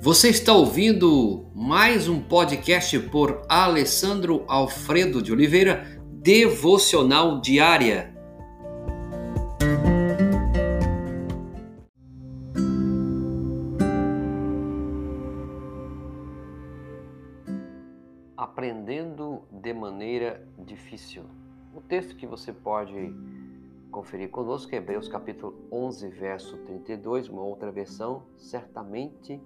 Você está ouvindo mais um podcast por Alessandro Alfredo de Oliveira, Devocional Diária. Aprendendo de maneira difícil. O texto que você pode conferir conosco é Hebreus capítulo 11, verso 32, uma outra versão, certamente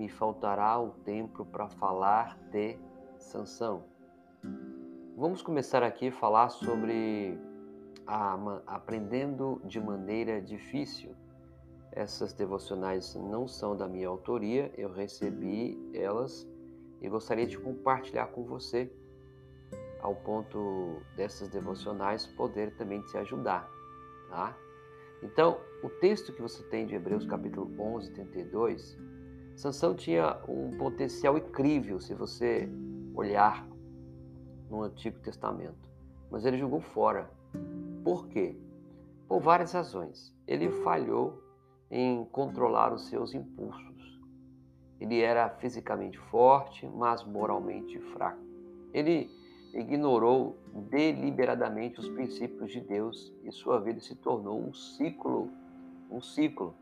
me faltará o tempo para falar de Sansão. Vamos começar aqui a falar sobre a, aprendendo de maneira difícil. Essas devocionais não são da minha autoria, eu recebi elas e gostaria de compartilhar com você, ao ponto dessas devocionais poder também te ajudar, tá? Então, o texto que você tem de Hebreus capítulo 11, 32 Sansão tinha um potencial incrível se você olhar no Antigo Testamento, mas ele jogou fora. Por quê? Por várias razões. Ele falhou em controlar os seus impulsos. Ele era fisicamente forte, mas moralmente fraco. Ele ignorou deliberadamente os princípios de Deus e sua vida se tornou um ciclo, um ciclo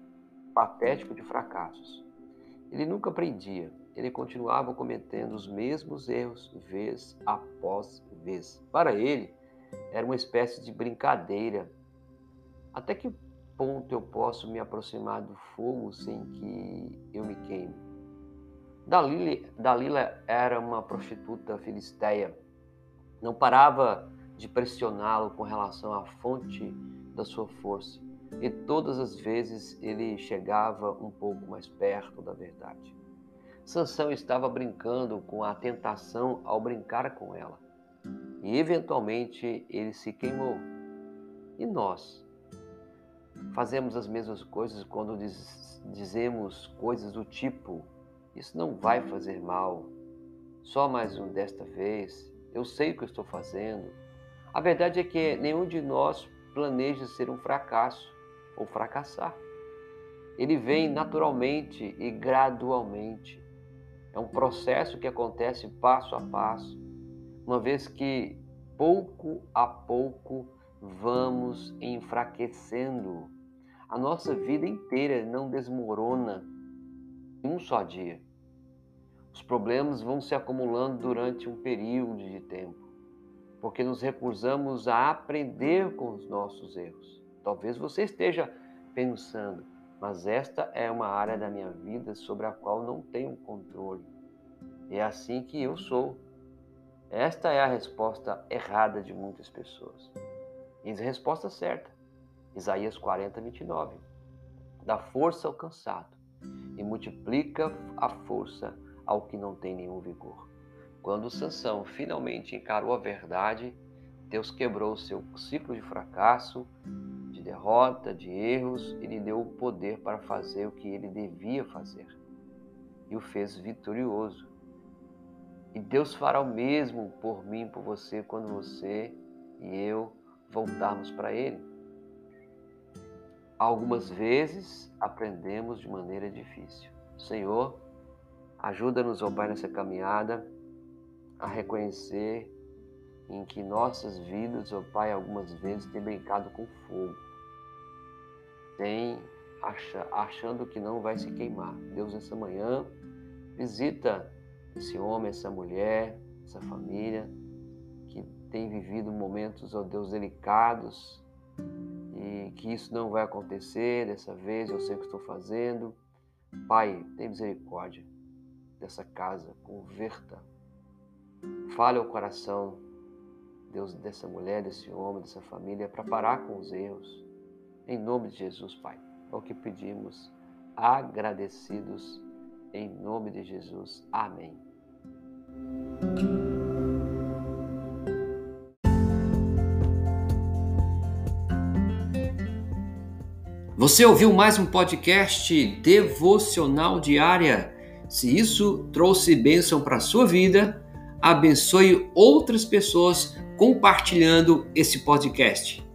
patético de fracassos. Ele nunca aprendia, ele continuava cometendo os mesmos erros vez após vez. Para ele, era uma espécie de brincadeira. Até que ponto eu posso me aproximar do fogo sem que eu me queime? Dalila, Dalila era uma prostituta filisteia. Não parava de pressioná-lo com relação à fonte da sua força e todas as vezes ele chegava um pouco mais perto da verdade. Sansão estava brincando com a tentação ao brincar com ela. E eventualmente ele se queimou. E nós? Fazemos as mesmas coisas quando diz, dizemos coisas do tipo: Isso não vai fazer mal. Só mais um desta vez. Eu sei o que estou fazendo. A verdade é que nenhum de nós planeja ser um fracasso ou fracassar. Ele vem naturalmente e gradualmente. É um processo que acontece passo a passo, uma vez que pouco a pouco vamos enfraquecendo. A nossa vida inteira não desmorona em um só dia. Os problemas vão se acumulando durante um período de tempo, porque nos recusamos a aprender com os nossos erros. Talvez você esteja pensando, mas esta é uma área da minha vida sobre a qual não tenho controle. É assim que eu sou. Esta é a resposta errada de muitas pessoas. E a resposta certa. Isaías 40, 29. Dá força ao cansado e multiplica a força ao que não tem nenhum vigor. Quando Sansão finalmente encarou a verdade, Deus quebrou o seu ciclo de fracasso derrota, de erros, ele deu o poder para fazer o que ele devia fazer e o fez vitorioso. E Deus fará o mesmo por mim e por você quando você e eu voltarmos para Ele. Algumas vezes aprendemos de maneira difícil. Senhor, ajuda-nos, ó Pai, nessa caminhada a reconhecer em que nossas vidas, ó Pai, algumas vezes tem brincado com fogo tem achando que não vai se queimar. Deus, essa manhã, visita esse homem, essa mulher, essa família que tem vivido momentos, ó Deus, delicados e que isso não vai acontecer dessa vez, eu sei o que estou fazendo. Pai, tem misericórdia dessa casa, converta. Fale ao coração, Deus, dessa mulher, desse homem, dessa família, para parar com os erros em nome de Jesus, Pai. É o que pedimos, agradecidos, em nome de Jesus. Amém. Você ouviu mais um podcast devocional diária? Se isso trouxe bênção para a sua vida, abençoe outras pessoas compartilhando esse podcast.